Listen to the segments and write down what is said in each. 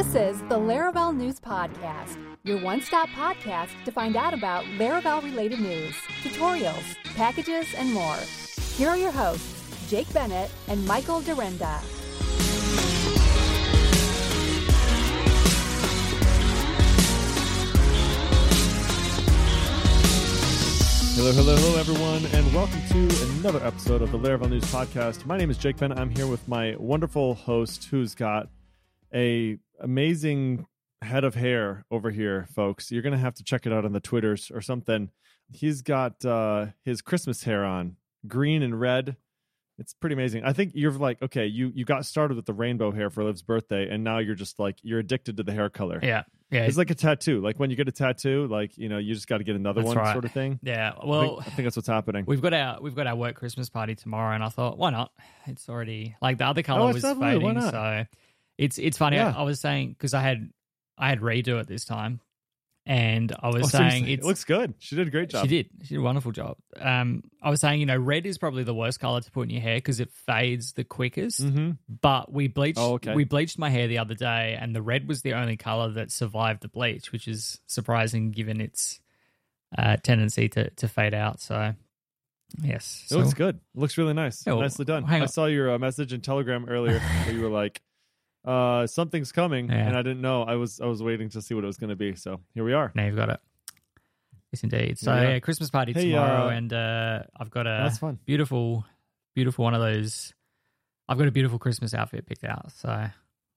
This is the Laravel News Podcast, your one stop podcast to find out about Laravel related news, tutorials, packages, and more. Here are your hosts, Jake Bennett and Michael Dyrynda. Hello, hello, hello, everyone, and welcome to another episode of the Laravel News Podcast. My name is Jake Bennett. I'm here with my wonderful host, who's got a amazing head of hair over here, folks. You're gonna have to check it out on the Twitters or something. He's got uh, his Christmas hair on, green and red. It's pretty amazing. I think you're like, okay, you you got started with the rainbow hair for Liv's birthday, and now you're just like you're addicted to the hair color. Yeah, yeah, It's like a tattoo. Like when you get a tattoo, like you know, you just got to get another one, right. sort of thing. yeah. I Well, think, I think that's what's happening. we've got our we've got our work Christmas party tomorrow, and I thought, why not? It's already like the other color Oh, was fading, so it's it's funny. Yeah. I, I was saying because I had I had redo it this time, and I was Oh, saying it's it looks good. She did a great job. She did. She did a wonderful job. Um, I was saying, you know, red is probably the worst color to put in your hair because it fades the quickest. Mm-hmm. But we bleached. Oh, okay. We bleached my hair the other day, and the red was the only color that survived the bleach, which is surprising given its uh, tendency to to fade out. So, yes, It looks good. It looks really nice. Yeah, well, Nicely done. I saw your uh, message in Telegram earlier where you were like, uh, something's coming, Yeah. and I didn't know. I was I was waiting to see what it was going to be. So here we are. Now you've got it. Yes, indeed. So Yeah. yeah, Christmas party Hey, tomorrow, uh, and uh, I've got a That's fun. beautiful, beautiful one of those. I've got a beautiful Christmas outfit picked out. So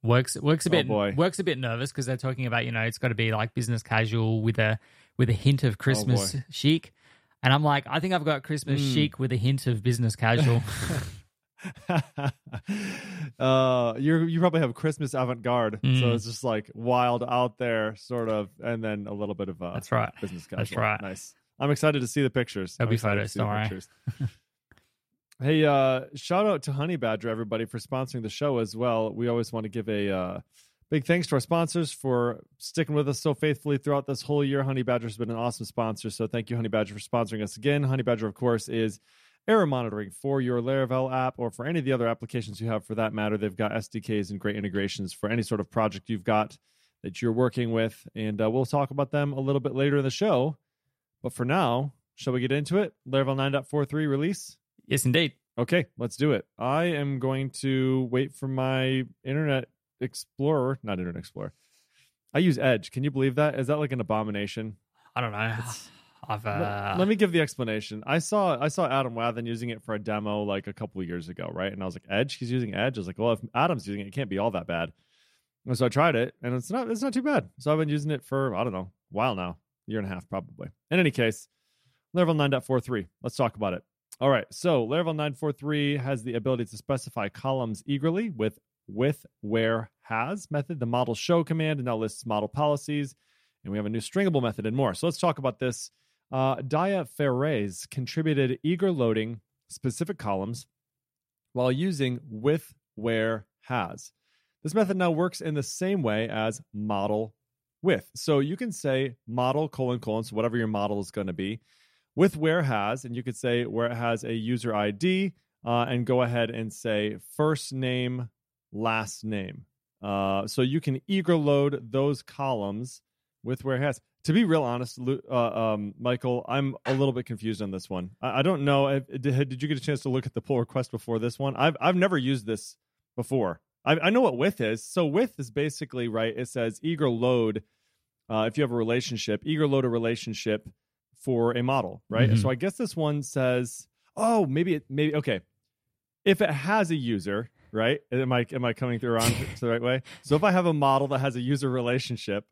works works a Oh, bit boy. works a bit nervous because they're talking about you know it's got to be like business casual with a with a hint of Christmas Oh, chic, and I'm like I think I've got Christmas Mm. chic with a hint of business casual. uh, you you probably have Christmas avant garde, so Mm. it's just like wild out there, sort of, and then a little bit of uh, That's right. business casual. That's right. Nice. I'm excited to see the pictures. There'll I'm be photos, don't worry. hey, uh, shout out to Honey Badger, everybody, for sponsoring the show as well. We always want to give a uh, big thanks to our sponsors for sticking with us so faithfully throughout this whole year. Honey Badger has been an awesome sponsor, so thank you, Honey Badger, for sponsoring us again. Honey Badger, of course, is error monitoring for your Laravel app or for any of the other applications you have for that matter. They've got SDKs and great integrations for any sort of project you've got that you're working with, and uh, we'll talk about them a little bit later in the show. But for now, shall we get into it? Laravel 9.43 release? yes, indeed. Okay, let's do it. I am going to wait for my Internet Explorer, not Internet Explorer. I use Edge. Can you believe that? Is that like an abomination? I don't know. I've Let- uh, Let me give the explanation. I saw I saw Adam Wathan using it for a demo like a couple of years ago, right? And I was like, Edge, he's using Edge. I was like, well, if Adam's using it, it can't be all that bad. And so I tried it, and it's not it's not too bad. So I've been using it for I don't know, a while now, year and a half probably. In any case, Laravel 9.43. Let's talk about it. All right. So Laravel 9.43 has the ability to specify columns eagerly with with where has method. The model show command and now lists model policies, and we have a new stringable method and more. So let's talk about this. Uh, Diaa Fares contributed eager loading specific columns while using with where has. This method now works in the same way as model with. So you can say model colon colon, so whatever your model is going to be, with where has, and you could say where it has a user ID, uh, and go ahead and say first name, last name. Uh, so you can eager load those columns with where it has. To be real honest, uh, um, Michael, I'm a little bit confused on this one. I, I don't know. Did, did you get a chance to look at the pull request before this one? I've I've never used this before. I, I know what with is. So with is basically right. It says eager load. Uh, if you have a relationship, eager load a relationship for a model, right? Mhm. So I guess this one says, oh, maybe it maybe okay. If it has a user, right? Am I am I coming through around to the right way? So if I have a model that has a user relationship,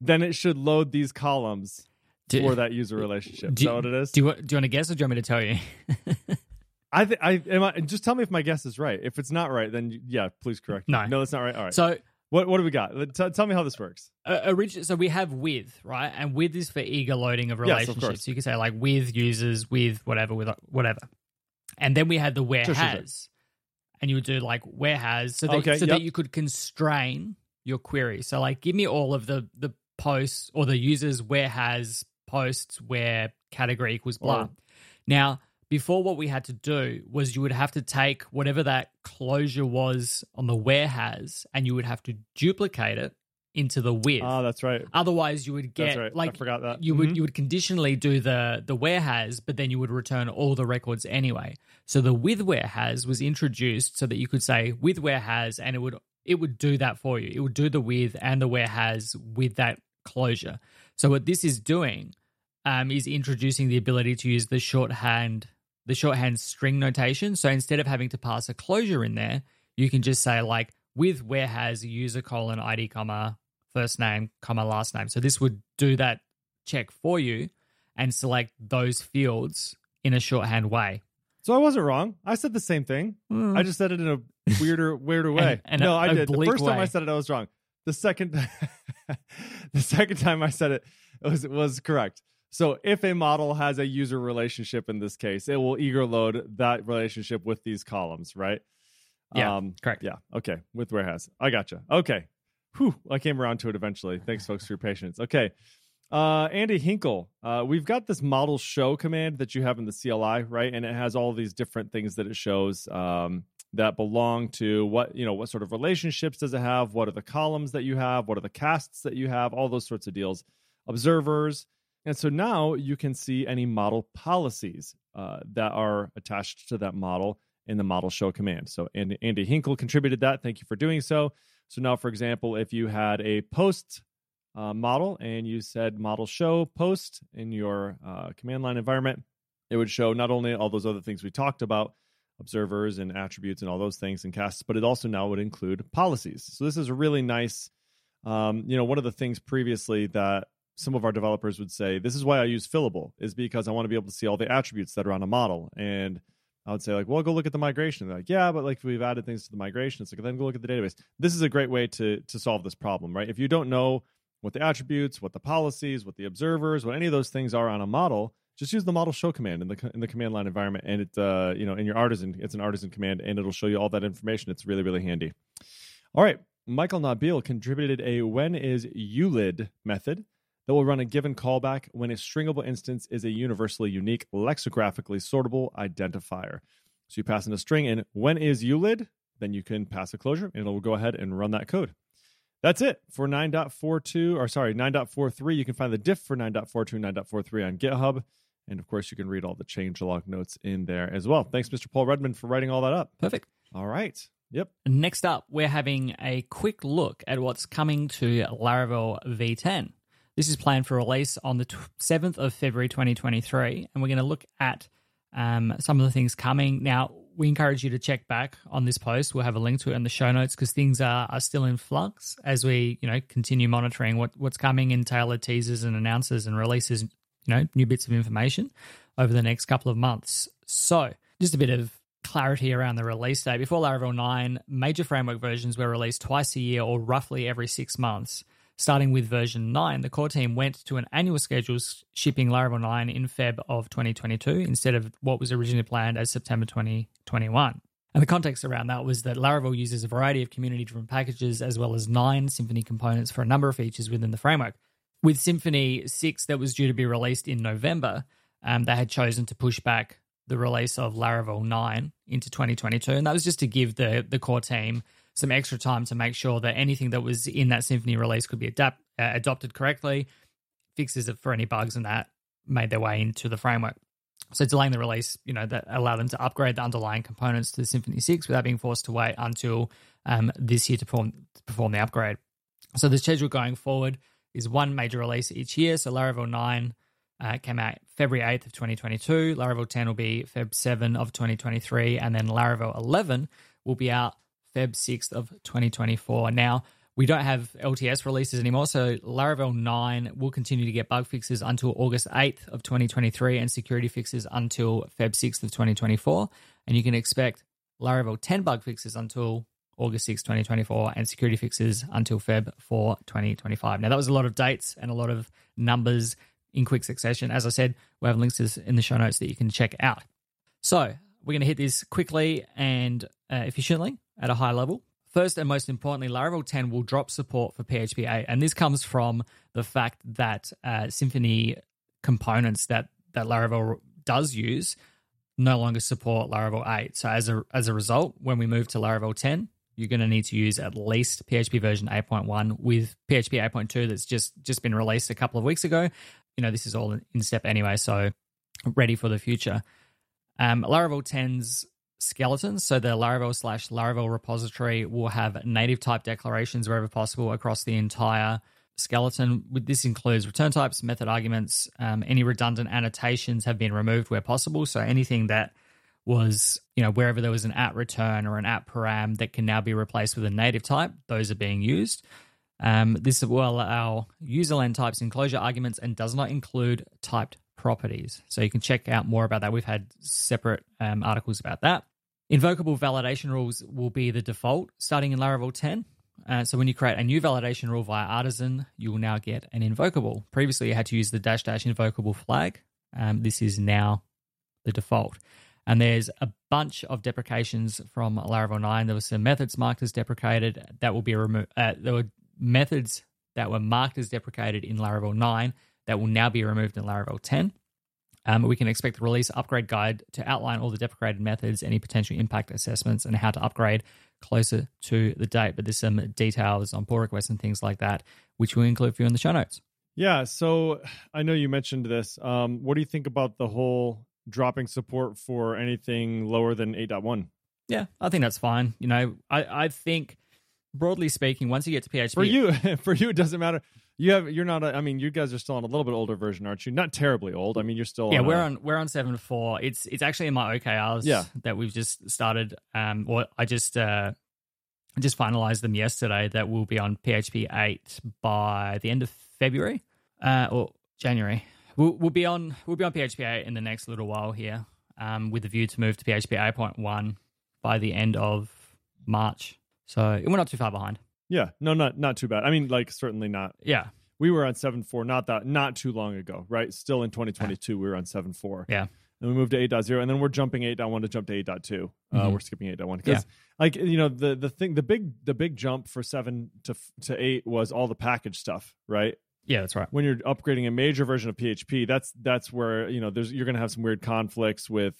then it should load these columns Do- for that user relationship. do- is that what it is? Do you, want- do you want to guess or do you want me to tell you? I th- I am I just tell me if my guess is right. If it's not right, then yeah, please correct. me. No. no, that's not right. All right. so what what do we got? T- tell me how this works. uh, origin- so we have with right, and with is for eager loading of Yes, of relationships. course. you can say like with users, with whatever, with whatever, and then we had the where Sure, sure, sure. has, and you would do like where has, so that Okay, so yep. that you could constrain your query. So like, give me all of the the posts or the users where has posts where category equals blah. Or- now before what we had to do was you would have to take whatever that closure was on the where has and you would have to duplicate it into the with. Oh, that's right. Otherwise, you would get right. I like forgot that. you would Mhm. you would conditionally do the the where has, but then you would return all the records anyway. So the with where has was introduced so that you could say with where has, and it would it would do that for you. It would do the with and the where has with that closure. So what this is doing um, is introducing the ability to use the shorthand the shorthand string notation. So instead of having to pass a closure in there, you can just say like with where has user colon ID comma first name comma last name. So this would do that check for you and select those fields in a shorthand way. So I wasn't wrong. I said the same thing. I just said it in a weirder, weirder way. and no, a- I did. The first time. I said it, I was wrong. The second, the second time I said it, it was it was correct. So if a model has a user relationship in this case, it will eager load that relationship with these columns, right? Yeah, Um, correct. Yeah. Okay. With where has. I gotcha. Okay. Whew. I came around to it eventually. Thanks, folks, for your patience. Okay. Uh, Andy Hinkle, uh, we've got this model show command that you have in the CLI, right? And it has all these different things that it shows um, that belong to what, you know, what sort of relationships does it have? What are the columns that you have? What are the casts that you have? All those sorts of deals. Observers. And so now you can see any model policies uh, that are attached to that model in the model show command. So Andy, Andy Hinkle contributed that. Thank you for doing so. So now, for example, if you had a post uh, model and you said model show post in your uh, command line environment, it would show not only all those other things we talked about, observers and attributes and all those things and casts, but it also now would include policies. So this is a really nice, um, you know, one of the things previously that some of our developers would say, this is why I use fillable, is because I want to be able to see all the attributes that are on a model. And I would say, like, well, go look at the migration. They're like, yeah, but like we've added things to the migration. It's like, then go look at the database. This is a great way to to solve this problem, right? If you don't know what the attributes, what the policies, what the observers, what any of those things are on a model, just use the model show command in the in the command line environment, and it uh, you know in your artisan, it's an artisan command, and it'll show you all that information. It's really really handy. All right, Michael Nabil contributed a when is ULID method that will run a given callback when a stringable instance is a universally unique lexicographically sortable identifier. So you pass in a string and when is ULID, then you can pass a closure and it'll go ahead and run that code. That's it for 9.42 or sorry, 9.43. You can find the diff for 9.42 and 9.43 on GitHub. And of course, you can read all the changelog notes in there as well. Thanks, Mr. Paul Redmond, for writing all that up. Perfect. All right. Yep. Next up, we're having a quick look at what's coming to Laravel V10. This is planned for release on the 7th of February 2023, and we're going to look at um, some of the things coming. Now, we encourage you to check back on this post. We'll have a link to it in the show notes because things are, are still in flux as we, you know, continue monitoring what, what's coming in Taylor teases and announces and releases, you know, new bits of information over the next couple of months. So, just a bit of clarity around the release date. Before Laravel 9, major framework versions were released twice a year or roughly every six months. Starting with version 9, the core team went to an annual schedule shipping Laravel 9 in Feb of 2022 instead of what was originally planned as September 2021. And the context around that was that Laravel uses a variety of community driven packages as well as nine Symfony components for a number of features within the framework. With Symfony 6 that was due to be released in November, um, they had chosen to push back the release of Laravel 9 into 2022. And that was just to give the, the core team some extra time to make sure that anything that was in that Symfony release could be adapt, uh, adopted correctly, fixes for any bugs, and that made their way into the framework. So delaying the release, you know, that allowed them to upgrade the underlying components to Symfony 6 without being forced to wait until um, this year to perform, to perform the upgrade. So the schedule going forward is one major release each year. So Laravel 9 uh, came out February 8th of 2022. Laravel 10 will be Feb 7 of 2023. And then Laravel 11 will be out Feb 6th of 2024. Now, we don't have LTS releases anymore, so Laravel 9 will continue to get bug fixes until August 8th of 2023 and security fixes until Feb 6th of 2024. And you can expect Laravel 10 bug fixes until August 6th, 2024, and security fixes until Feb 4, 2025. Now, that was a lot of dates and a lot of numbers in quick succession. As I said, we have links in the show notes that you can check out. So, we're going to hit this quickly and uh, efficiently at a high level. First and most importantly, Laravel 10 will drop support for PHP 8, and this comes from the fact that uh, Symfony components that that Laravel does use no longer support Laravel 8. So as a as a result, when we move to Laravel 10, you're going to need to use at least PHP version 8.1 with PHP 8.2 that's just just been released a couple of weeks ago. You know, this is all in step anyway, so ready for the future. Um, Laravel 10's skeletons, so the Laravel slash Laravel repository will have native type declarations wherever possible across the entire skeleton. With this includes return types, method arguments, um, any redundant annotations have been removed where possible. So anything that was, you know, wherever there was an at return or an at param that can now be replaced with a native type, those are being used. Um, this will allow userland types enclosure arguments and does not include typed properties. So you can check out more about that. We've had separate um, articles about that. Invocable validation rules will be the default starting in Laravel 10. Uh, so when you create a new validation rule via Artisan, you will now get an invocable. Previously, you had to use the dash dash invocable flag. Um, this is now the default. And there's a bunch of deprecations from Laravel 9. There were some methods marked as deprecated that will be removed. Uh, there were methods that were marked as deprecated in Laravel 9 that will now be removed in Laravel 10. Um, we can expect the release upgrade guide to outline all the deprecated methods, any potential impact assessments, and how to upgrade closer to the date. But there's some details on pull requests and things like that, which we'll include for you in the show notes. Yeah. So I know you mentioned this. Um, what do you think about the whole dropping support for anything lower than 8.1? Yeah, I think that's fine. You know, I, I think broadly speaking, once you get to PHP, for you, for you, it doesn't matter. You have, you're not. A, I mean, you guys are still on a little bit older version, aren't you? Not terribly old. I mean, you're still. Yeah, on we're a, on we're on seven four. It's it's actually in my OKRs. Yeah. that we've just started. Um, or I just uh, just finalized them yesterday. That will be on PHP eight by the end of February, uh, or January. We'll, we'll be on we'll be on PHP eight in the next little while here, um, with the view to move to PHP eight point one by the end of March. So we're not too far behind. Yeah, no, not not too bad. I mean, like certainly not. Yeah, We were on seven four, not that, not too long ago, right? Still in 2022, we were on seven four. yeah, and we moved to 8.0 and then we're jumping 8.1 to jump to 8.2 uh, Mhm. we're skipping 8.1 because like you know the the thing the big the big jump for 7 to to 8 was all the package stuff right yeah. That's right. when you're upgrading a major version of php that's that's where you know there's you're going to have some weird conflicts with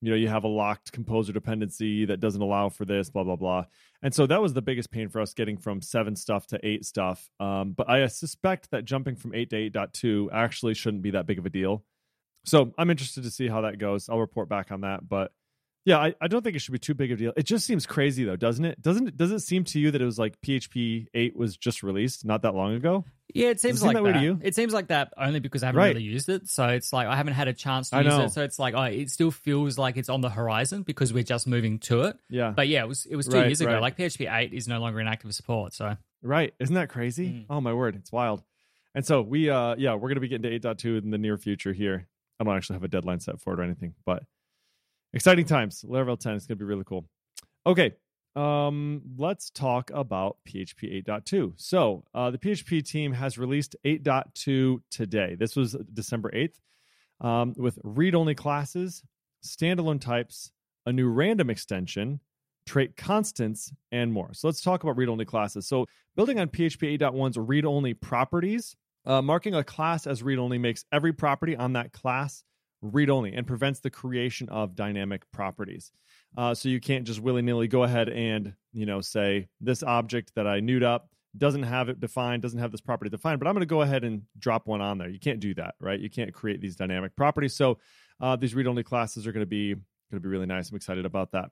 you know you have a locked composer dependency that doesn't allow for this blah blah blah and so that was the biggest pain for us getting from 7 stuff to 8 stuff um, but i suspect that jumping from 8 to 8.2 actually shouldn't be that big of a deal so i'm interested to see how that goes i'll report back on that but yeah I, I don't think it should be too big of a deal it just seems crazy though doesn't it doesn't it does it seem to you that it was like php 8 was just released not that long ago Yeah, it seems seem like that to you? It seems like that only because I haven't Right. really used it. So it's like I haven't had a chance to I use know. it. So it's like oh, it still feels like it's on the horizon because we're just moving to it. yeah But yeah, it was it was two Right, years ago. right. Like PHP eight is no longer in active support. So Right. Isn't that crazy? Mm. Oh my word, it's wild. And so we uh yeah, we're gonna be getting to 8.2 in the near future here. I don't actually have a deadline set for it or anything, but exciting times. Laravel 10 is gonna be really cool. Okay. Um, let's talk about PHP 8.2. So uh the PHP team has released 8.2 today. This was December 8th. Um, with read-only classes, standalone types, a new random extension, trait constants, and more. So let's talk about read only classes. So, building on PHP 8.1's read only properties, uh, marking a class as read only makes every property on that class read only and prevents the creation of dynamic properties. Uh, so you can't just willy nilly go ahead and you know say this object that I newed up doesn't have it defined, doesn't have this property defined, but I'm going to go ahead and drop one on there. You can't do that, right? You can't create these dynamic properties. So uh, these read only classes are going to be going to be really nice. I'm excited about that.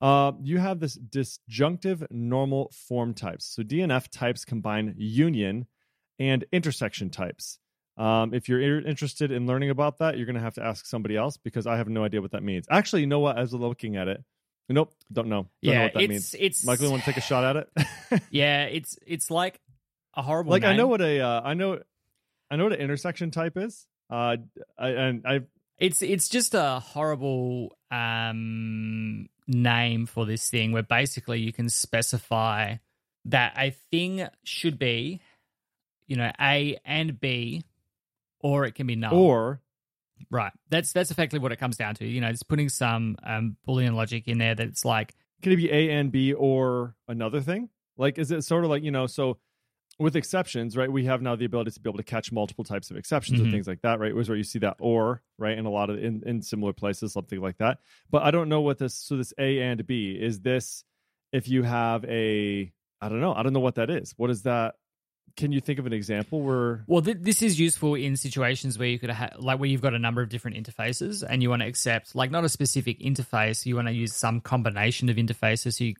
Uh, you have this disjunctive normal form types. So DNF types combine union and intersection types. Um, if you're interested in learning about that, you're going to have to ask somebody else because I have no idea what that means. Actually, you know what? As looking at it, nope, don't know. Don't know yeah, what that it's means. it's Michael, you want to take a shot at it? yeah, it's it's like a horrible. like I know what a uh, I know I know what an intersection type is. Uh, I, and I It's it's just a horrible um, name for this thing where basically you can specify that a thing should be, you know, A and B, or it can be null. or right. That's that's effectively what it comes down to. You know, it's putting some um, Boolean logic in there that's like, can it be A and B or another thing? Like, is it sort of like you know? So with exceptions, right? We have now the ability to be able to catch multiple types of exceptions Mhm. and things like that, right? Was where you see that or, right, in a lot of in, in similar places, something like that. But I don't know what this. So this A and B is this. If you have a, I don't know, I don't know what that is. What is that? Can you think of an example where? Well, th- this is useful in situations where you could have, like, where you've got a number of different interfaces and you want to accept, like, not a specific interface. You want to use some combination of interfaces. So you,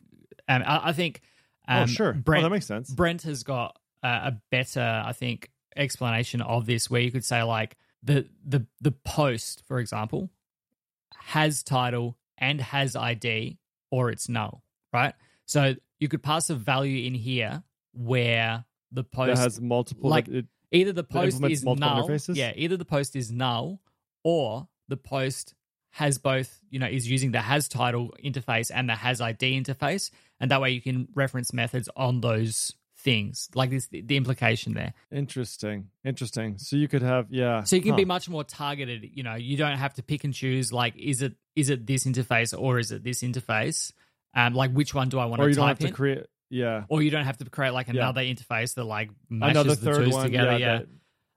um, I, I think, um, oh, sure. Brent, oh, that makes sense. Brent has got uh, a better, I think, explanation of this, where you could say, like, the the the post, for example, has title and has ID, or it's null, right? So you could pass a value in here where the That post has multiple. like- it- either the post is null, interfaces? yeah, either the post is null or the post has both, you know, is using the has title interface and the has ID interface, and that way you can reference methods on those things. Like this, the implication there. interesting. Interesting. So you could have, yeah. So you can huh. be much more targeted. You know, you don't have to pick and choose. Like, is it is it this interface or is it this interface? Um, like which one do I want or to you don't type have to create. Yeah. or you don't have to create like Yeah. another interface that like mashes Another the one. together. yeah. yeah. that-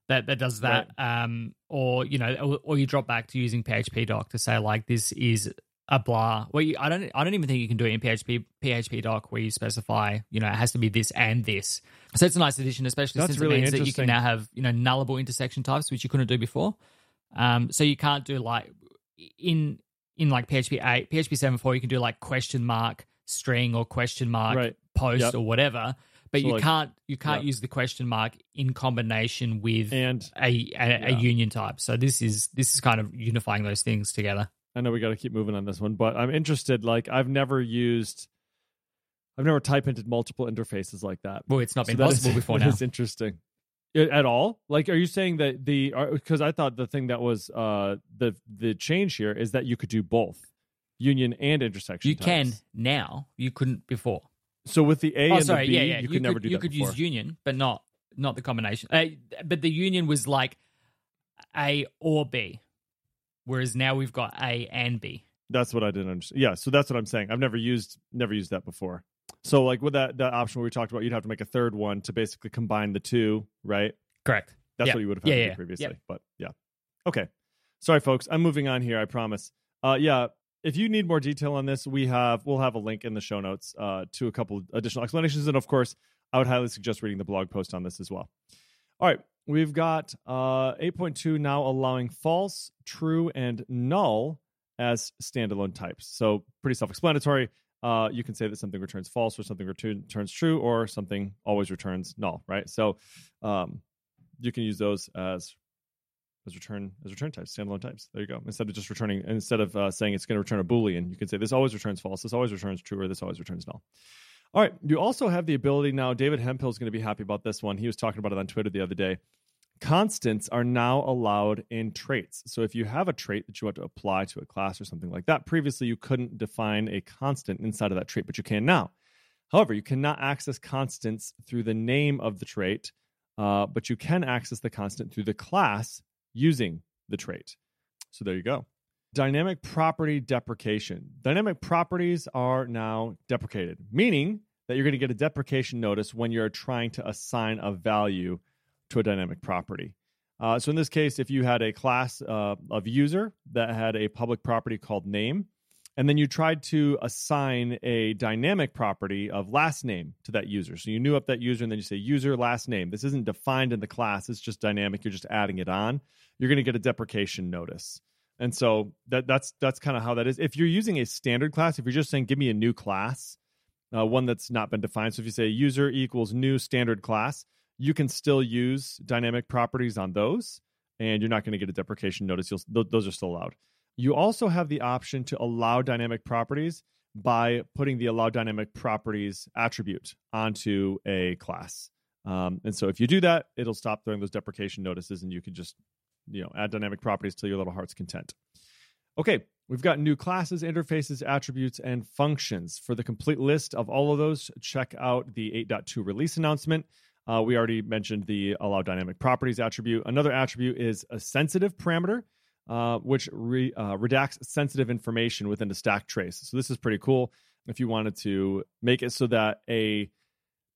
that that does that um or you know or, or you drop back to using php doc to say like this is a blah well you, i don't i don't even think you can do it in php php doc where you specify you know it has to be this and this so it's a nice addition especially That's since really it means that you can now have you know nullable intersection types which you couldn't do before um so you can't do like in in like php 8 php 7.4 you can do like question mark string or question mark Right. Post Yep. or whatever but So, you like- can't you can't Yep. use the question mark in combination with And a, a, a union type. So this is this is kind of unifying those things together. I know we got to keep moving on this one, but I'm interested. Like, I've never used, I've never type into multiple interfaces like that. Well, it's not So been that is- possible before now. is interesting. At all? Like, are you saying that the because I thought the thing that was uh the the change here is that you could do both union and intersection. You can now. You couldn't before. So with the A oh, and sorry. the B, yeah, yeah. you could never do you that could before. use union, but not not the combination. Uh, but the union was like A or B, whereas now we've got A and B. That's what I didn't understand. Yeah, so that's what I'm saying. I've never used never used that before. So like with that that option we talked about, you'd have to make a third one to basically combine the two, right? Correct. That's Yeah. what you would have had Yeah, to do previously. yeah. But yeah. Okay. Sorry, folks. I'm moving on here, I promise. Uh yeah. If you need more detail on this, we have we'll have a link in the show notes uh to a couple additional explanations. And of course, I would highly suggest reading the blog post on this as well. All right. We've got uh 8.2 now allowing false, true, and null as standalone types. So pretty self-explanatory. Uh, you can say that something returns false or something returns true or something always returns null, right? So um, you can use those as as return as return types, standalone types. There you go. Instead of just returning, instead of uh, saying it's going to return a boolean, you can say this always returns false, this always returns true, or this always returns null. All right. You also have the ability now. David Hemphill is going to be happy about this one. He was talking about it on Twitter the other day. Constants are now allowed in traits. So if you have a trait that you want to apply to a class or something like that, previously you couldn't define a constant inside of that trait, but you can now. However, you cannot access constants through the name of the trait, uh, but you can access the constant through the class using the trait. So there you go. Dynamic property deprecation. Dynamic properties are now deprecated, meaning that you're going to get a deprecation notice when you're trying to assign a value to a dynamic property. Uh, so in this case, if you had a class uh, of user that had a public property called name, and then you tried to assign a dynamic property of last name to that user. So you knew up that user, and then you say user last name. This isn't defined in the class; it's just dynamic. You're just adding it on. You're going to get a deprecation notice. And so that that's that's kind of how that is. If you're using a standard class, if you're just saying give me a new class, uh, one that's not been defined. So if you say user equals new standard class, you can still use dynamic properties on those, and you're not going to get a deprecation notice. Th- those are still allowed. You also have the option to allow dynamic properties by putting the allow dynamic properties attribute onto a class. Um, and so if you do that, it'll stop throwing those deprecation notices, and you can just you know add dynamic properties till your little heart's content. Okay, we've got new classes, interfaces, attributes, and functions. For the complete list of all of those, check out the 8.2 release announcement. Uh, we already mentioned the allow dynamic properties attribute. Another attribute is a sensitive parameter, uh, which re, uh, redacts sensitive information within the stack trace. So this is pretty cool. If you wanted to make it so that a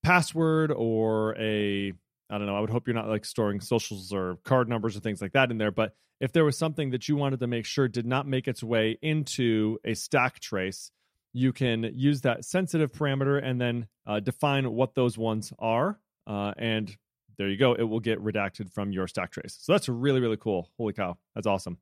password or a I don't know. I would hope you're not like storing socials or card numbers or things like that in there. But if there was something that you wanted to make sure did not make its way into a stack trace, you can use that sensitive parameter and then uh, define what those ones are. Uh, and there you go. It will get redacted from your stack trace. So that's really, really cool. Holy cow. That's awesome.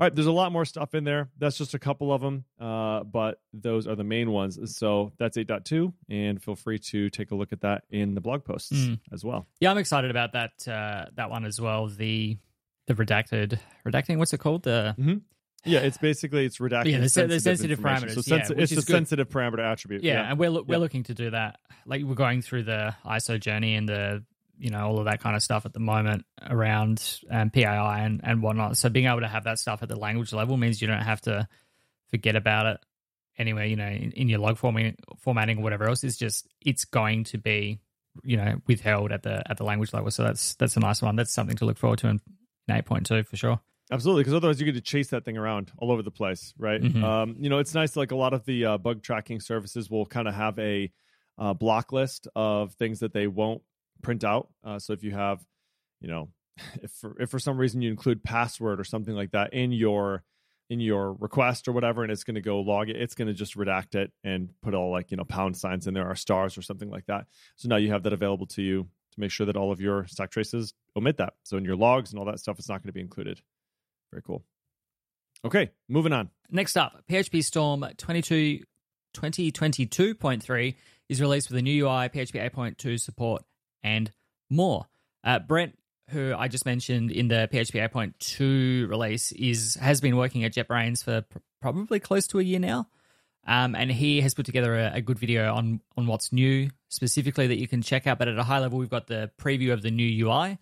All right, there's a lot more stuff in there. That's just a couple of them, uh, but those are the main ones. So that's 8.2, and feel free to take a look at that in the blog posts mm. as well. Yeah, I'm excited about that uh, that one as well. The the redacted redacting. What's it called? The mm-hmm. yeah, it's basically it's redacting. Yeah, the sensitive, sensitive parameters. So sensi- yeah, it's a sensitive parameter attribute. Yeah, yeah. and we're we're looking to do that. Like we're going through the ISO journey and the you know all of that kind of stuff at the moment around um, PII and and whatnot. So being able to have that stuff at the language level means you don't have to forget about it anywhere. You know, in, in your log formatting, formatting or whatever else. is just it's going to be you know withheld at the at the language level. So that's that's a nice one. That's something to look forward to in, in eight point two for sure. Absolutely, because otherwise you get to chase that thing around all over the place, right? Mm-hmm. Um, you know, it's nice. Like a lot of the uh, bug tracking services will kind of have a uh, block list of things that they won't print out. Uh, so if you have, you know, if for, if for some reason you include password or something like that in your in your request or whatever, and it's going to go log it, it's going to just redact it and put all like you know pound signs in there or stars or something like that. So now you have that available to you to make sure that all of your stack traces omit that. So in your logs and all that stuff, it's not going to be included. Very cool. Okay, moving on. Next up, PHP Storm 22, 2022.3 is released with a new UI, PHP 8.2 support, and more. Uh, Brent, who I just mentioned in the PHP 8.2 release, is has been working at JetBrains for pr- probably close to a year now. Um, and he has put together a, a, good video on on what's new specifically that you can check out. But at a high level, we've got the preview of the new UI,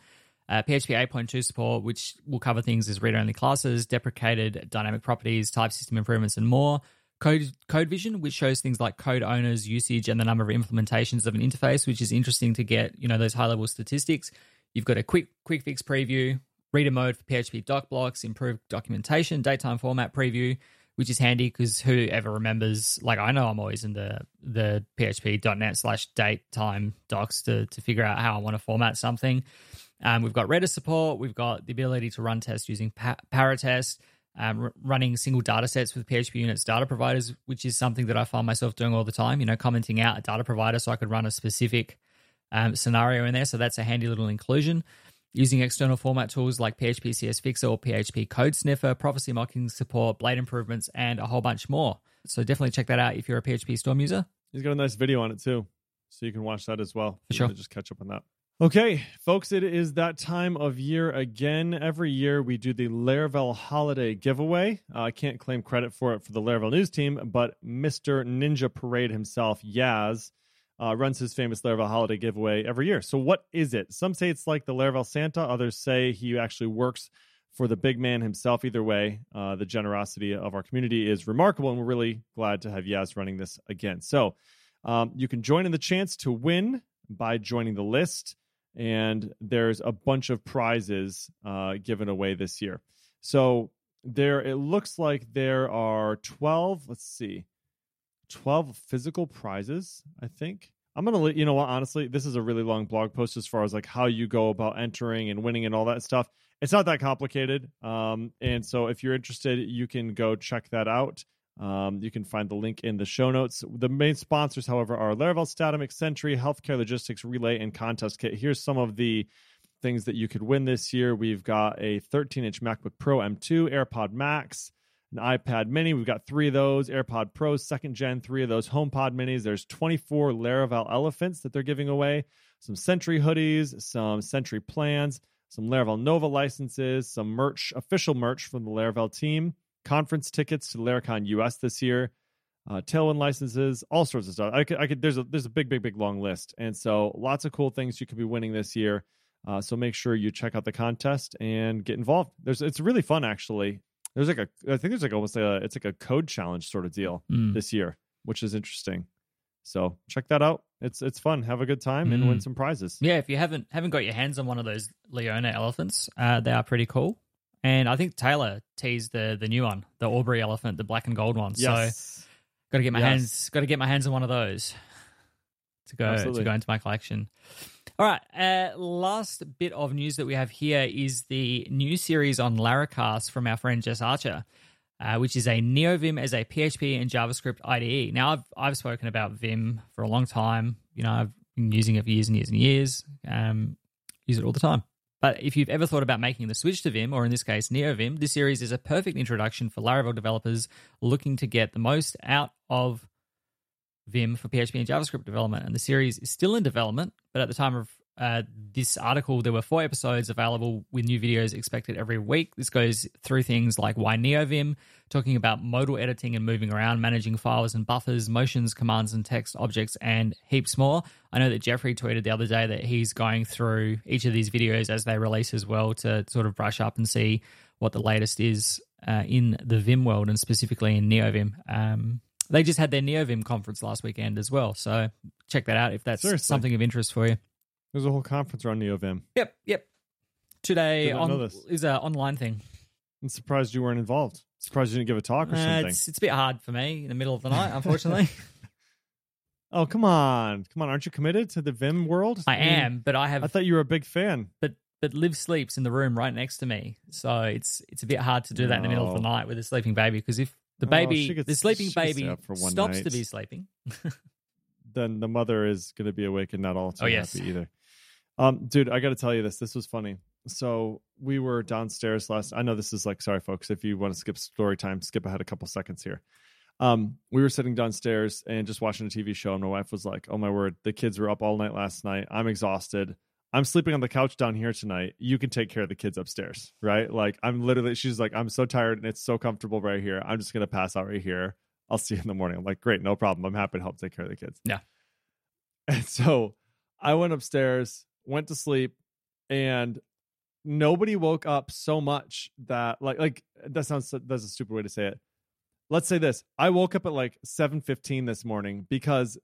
uh, PHP 8.2 support, which will cover things as read only classes, deprecated dynamic properties, type system improvements, and more. Code Code Vision, which shows things like code owners, usage, and the number of implementations of an interface, which is interesting to get you know those high level statistics. You've got a quick quick fix preview, reader mode for PHP doc blocks, improved documentation, datetime format preview, which is handy because who ever remembers, like I know I'm always in the the PHP.NET slash date time docs to to figure out how I want to format something. Um, we've got Redis support. We've got the ability to run tests using pa- Paratest um, r- running single data sets with PHP units data providers, which is something that I find myself doing all the time. You know, commenting out a data provider so I could run a specific um, scenario in there. So that's a handy little inclusion. Using external format tools like PHP CS Fixer or PHP Code Sniffer, prophecy mocking support, blade improvements, and a whole bunch more. So definitely check that out if you're a PHP Storm user. He's got a nice video on it too, so you can watch that as well. For sure. Just catch up on that. Okay, folks, it is that time of year again. Every year we do the Laravel holiday giveaway. Uh, I can't claim credit for it for the Laravel news team, but Mr. Ninja Parade himself, Yaz, uh, runs his famous Laravel holiday giveaway every year. So, what is it? Some say it's like the Laravel Santa, others say he actually works for the big man himself. Either way, uh, the generosity of our community is remarkable, and we're really glad to have Yaz running this again. So, um, you can join in the chance to win by joining the list and there's a bunch of prizes uh, given away this year. So there, it looks like there are 12. Let's see, 12 physical prizes. I think I'm gonna let you know what. Honestly, this is a really long blog post as far as like how you go about entering and winning and all that stuff. It's not that complicated. Um, and so if you're interested, you can go check that out. Um, you can find the link in the show notes. The main sponsors, however, are Laravel, Statamic, Sentry, Healthcare Logistics, Relay, and Contest Kit. Here's some of the things that you could win this year. We've got a 13 inch MacBook Pro M2, AirPod Max, an iPad Mini. We've got three of those, AirPod Pros, second gen, three of those HomePod Minis. There's 24 Laravel Elephants that they're giving away, some Sentry hoodies, some Sentry plans, some Laravel Nova licenses, some merch, official merch from the Laravel team conference tickets to Laracon US this year, uh, Tailwind licenses, all sorts of stuff. I could, I could. There's a there's a big, big, big long list, and so lots of cool things you could be winning this year. Uh, so make sure you check out the contest and get involved. There's it's really fun actually. There's like a I think there's like almost a it's like a code challenge sort of deal mm. this year, which is interesting. So check that out. It's it's fun. Have a good time and win mm. some prizes. Yeah, if you haven't haven't got your hands on one of those Leona elephants, uh, they are pretty cool. And I think Taylor teased the the new one, the Aubrey elephant, the black and gold one. Yes. So got to get my yes. hands got to get my hands on one of those. to go Absolutely. to go into my collection. All right, uh, last bit of news that we have here is the new series on Laracast from our friend Jess Archer, uh, which is a NeoVim as a PHP and JavaScript IDE. Now, I've I've spoken about Vim for a long time. You know, I've been using it for years and years and years. Um, use it all the time. But if you've ever thought about making the switch to Vim, or in this case, NeoVim, this series is a perfect introduction for Laravel developers looking to get the most out of Vim for PHP and JavaScript development. And the series is still in development, but at the time of uh, this article, there were four episodes available with new videos expected every week. This goes through things like why NeoVim, talking about modal editing and moving around, managing files and buffers, motions, commands and text objects, and heaps more. I know that Jeffrey tweeted the other day that he's going through each of these videos as they release as well to sort of brush up and see what the latest is uh, in the Vim world and specifically in NeoVim. Um, they just had their NeoVim conference last weekend as well, so check that out if that's Seriously? something of interest for you. There's a whole conference around the NeoVim. Yep, yep. Today on, is an online thing. I'm surprised you weren't involved. Surprised you didn't give a talk or Uh, something. it's, it's a bit hard for me in the middle of the night, unfortunately. Oh, come on. Come on. Aren't you committed to the Vim world? I mean, am, but I have, I thought you were a big fan. but but Liv sleeps in the room right next to me, so it's it's a bit hard to do that in the middle of the night with a sleeping baby. Because if the Oh, baby, she gets- the sleeping baby stops night. to be sleeping, Then the mother is going to be awake and not all too Oh, yes. happy either. Um, dude, I got to tell you this. This was funny. So we were downstairs last. I know this is like sorry, folks. If you want to skip story time, skip ahead a couple seconds here. Um, we were sitting downstairs and just watching a TV show, and my wife was like, "Oh my word, the kids were up all night last night. I'm exhausted. I'm sleeping on the couch down here tonight. You can take care of the kids upstairs, right? Like I'm literally. She's like, I'm so tired and it's so comfortable right here. I'm just gonna pass out right here. I'll see you in the morning. I'm like, great, no problem. I'm happy to help take care of the kids. Yeah. And so I went upstairs, went to sleep, and nobody woke up so much that like like that sounds that's a stupid way to say it. Let's say this. I woke up at like 7:15 this morning because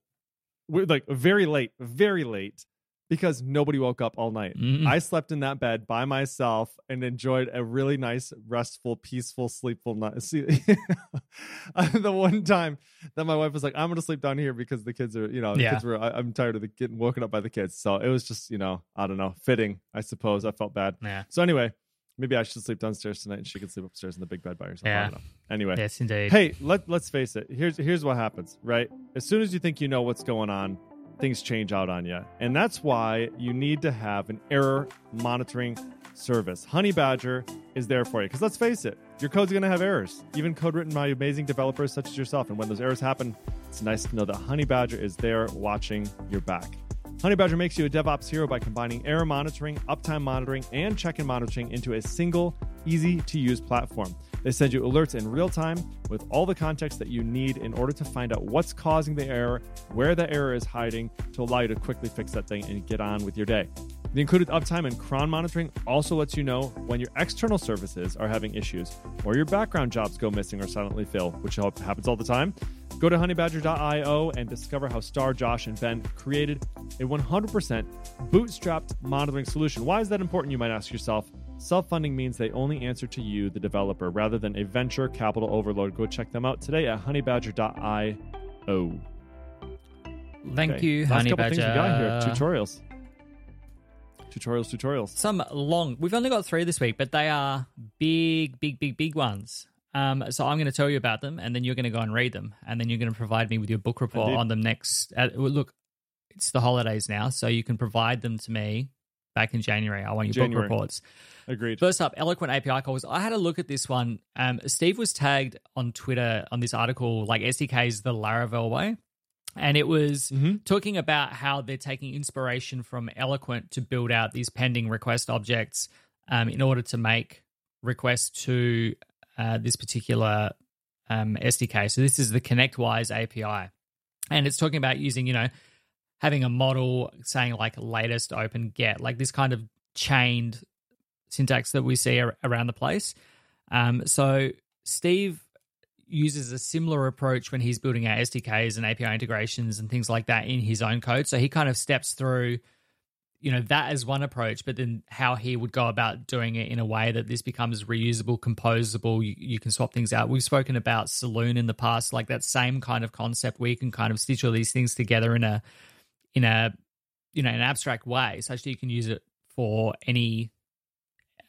we're like very late, very late because nobody woke up all night. Mhm. I slept in that bed by myself and enjoyed a really nice, restful, peaceful, sleepful night. See, the one time that my wife was like, "I'm going to sleep down here because the kids are, you know, the Yeah. kids were. I, I'm tired of the getting woken up by the kids." So it was just, you know, I don't know, fitting, I suppose. I felt bad. yeah, So anyway, maybe I should sleep downstairs tonight, and she can sleep upstairs in the big bed by herself. I Yeah. don't know. Anyway, yes, indeed. Hey, let let's face it. Here's here's what happens, right? As soon as you think you know what's going on, things change out on you. And that's why you need to have an error monitoring service. Honey Badger is there for you. Because let's face it, your code's going to have errors, even code written by amazing developers such as yourself. And when those errors happen, it's nice to know that Honey Badger is there watching your back. Honey Badger makes you a DevOps hero by combining error monitoring, uptime monitoring, and check-in monitoring into a single, easy-to-use platform. They send you alerts in real time with all the context that you need in order to find out what's causing the error, where the error is hiding, to allow you to quickly fix that thing and get on with your day. The included uptime and cron monitoring also lets you know when your external services are having issues or your background jobs go missing or silently fail, which happens all the time. Go to honeybadger.io and discover how Starr, Josh, and Ben created a 100% bootstrapped monitoring solution. Why is that important, you might ask yourself? Self funding means they only answer to you, the developer, rather than a venture capital overload. Go check them out today at honeybadger.io. Thank Okay. you, Last Honey couple Badger. things we got here tutorials. Tutorials, tutorials. Some long. We've only got three this week, but they are big, big, big, big ones. Um, so I'm going to tell you about them, and then you're going to go and read them, and then you're going to provide me with your book report Indeed. on them next. Uh, look, it's the holidays now, so you can provide them to me back in January. I want your January. book reports. Agreed. First up, Eloquent API calls. I had a look at this one. Um, Steve was tagged on Twitter on this article, like SDK's the Laravel way. And it was Mhm. talking about how they're taking inspiration from Eloquent to build out these pending request objects um, in order to make requests to uh, this particular um, SDK. So this is the ConnectWise API. And it's talking about using, you know, having a model saying like latest open get, like this kind of chained syntax that we see ar- around the place. Um, so Steve uses a similar approach when he's building out SDKs and API integrations and things like that in his own code. So he kind of steps through, you know, that as one approach, but then how he would go about doing it in a way that this becomes reusable, composable. You, you can swap things out. We've spoken about Saloon in the past, like that same kind of concept where you can kind of stitch all these things together in a in a you know an abstract way, such that you can use it for any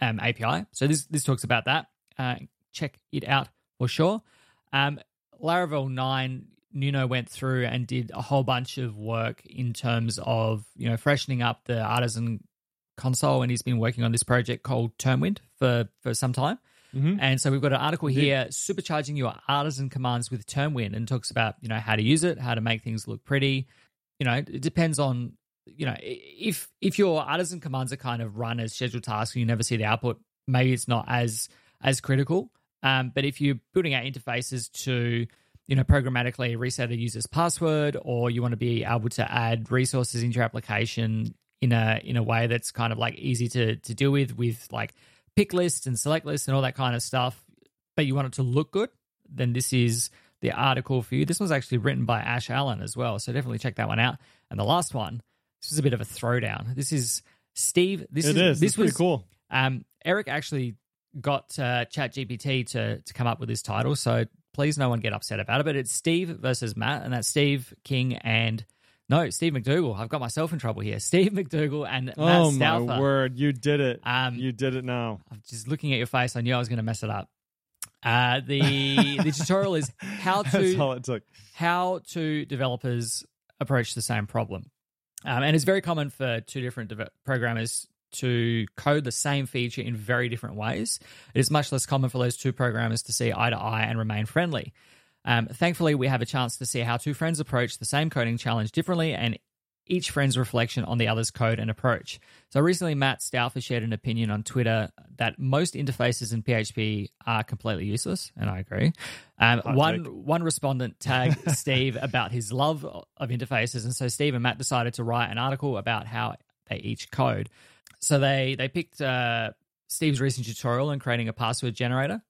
um, API. So this this talks about that. Uh, check it out for sure. Um, Laravel nine, Nuno went through and did a whole bunch of work in terms of you know freshening up the artisan console, and he's been working on this project called Termwind for for some time. Mhm. And so we've got an article here, supercharging your artisan commands with Termwind, and talks about you know how to use it, how to make things look pretty. You know, it depends on you know if if your artisan commands are kind of run as scheduled tasks and you never see the output, maybe it's not as as critical. Um, but if you're building out interfaces to you know programmatically reset a user's password, or you want to be able to add resources into your application in a in a way that's kind of like easy to to deal with with like pick lists and select lists and all that kind of stuff, but you want it to look good, then this is the article for you. This was actually written by Ash Allen as well, so definitely check that one out. And the last one, this is a bit of a throwdown. This is Steve. This It is is. this It's pretty was cool. um, Eric actually got uh, ChatGPT to to come up with this title, so please no one get upset about it. But it's Steve versus Matt, and that's Steve King and no Steve McDougall. I've got myself in trouble here. Steve McDougall and Matt Oh my word! You did it. Um, you did it now. I'm just looking at your face. I knew I was going to mess it up. Uh, the the tutorial is how to all it took. how to developers approach the same problem. Um, and it's very common for two different deve- programmers to code the same feature in very different ways. It is much less common for those two programmers to see eye to eye and remain friendly. Um, thankfully, we have a chance to see how two friends approach the same coding challenge differently and each friend's reflection on the other's code and approach. So recently, Matt Stauffer shared an opinion on Twitter that most interfaces in PHP are completely useless, and I agree. Um, one one respondent tagged Steve about his love of interfaces, and so Steve and Matt decided to write an article about how they each code. So they they picked uh, Steve's recent tutorial on creating a password generator.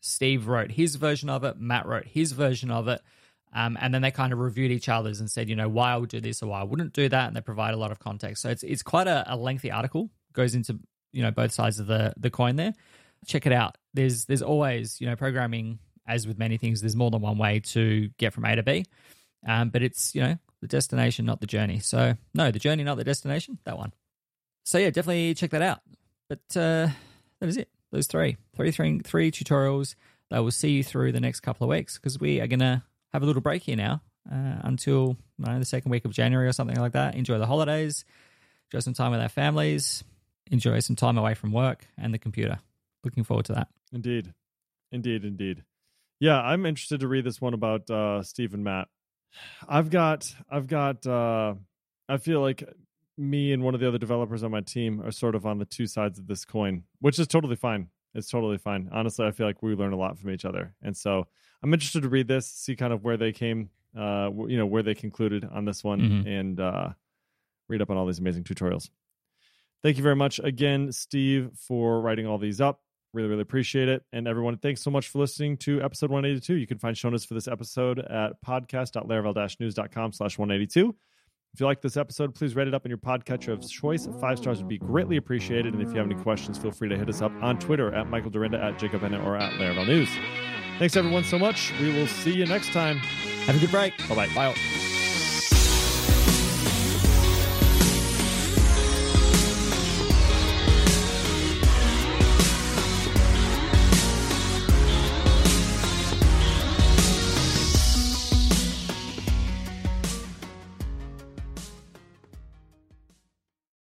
Steve wrote his version of it. Matt wrote his version of it. Um, and then they kind of reviewed each other's and said, you know, why I would do this or why I wouldn't do that, and they provide a lot of context. So it's it's quite a, a lengthy article. Goes into you know both sides of the the coin there. Check it out. There's there's always you know programming as with many things. There's more than one way to get from A to B, um, but it's you know the destination, not the journey. So no, the journey, not the destination. That one. So yeah, definitely check that out. But uh, that is it. Those three, three, three, three tutorials that will see you through the next couple of weeks because we are gonna have a little break here now uh, until don't know, the second week of January or something like that. Enjoy the holidays, enjoy some time with our families, enjoy some time away from work and the computer. Looking forward to that. Indeed, indeed, indeed. Yeah, I'm interested to read this one about uh, Steve and Matt. I've got, I've got. Uh, I feel like me and one of the other developers on my team are sort of on the two sides of this coin, which is totally fine. It's totally fine. Honestly, I feel like we learn a lot from each other, and so I'm interested to read this, see kind of where they came, uh, you know, where they concluded on this one, Mhm. and uh, read up on all these amazing tutorials. Thank you very much again, Steve, for writing all these up. Really, really appreciate it. And everyone, thanks so much for listening to episode 182. You can find show notes for this episode at podcast.laravel-news.com slash 182. If you like this episode, please rate it up in your podcatcher of choice. Five stars would be greatly appreciated. And if you have any questions, feel free to hit us up on Twitter at Michael Dyrynda, at Jacob Bennett, or at Laravel News. Thanks, everyone, so much. We will see you next time. Have a good break. Bye-bye. Bye.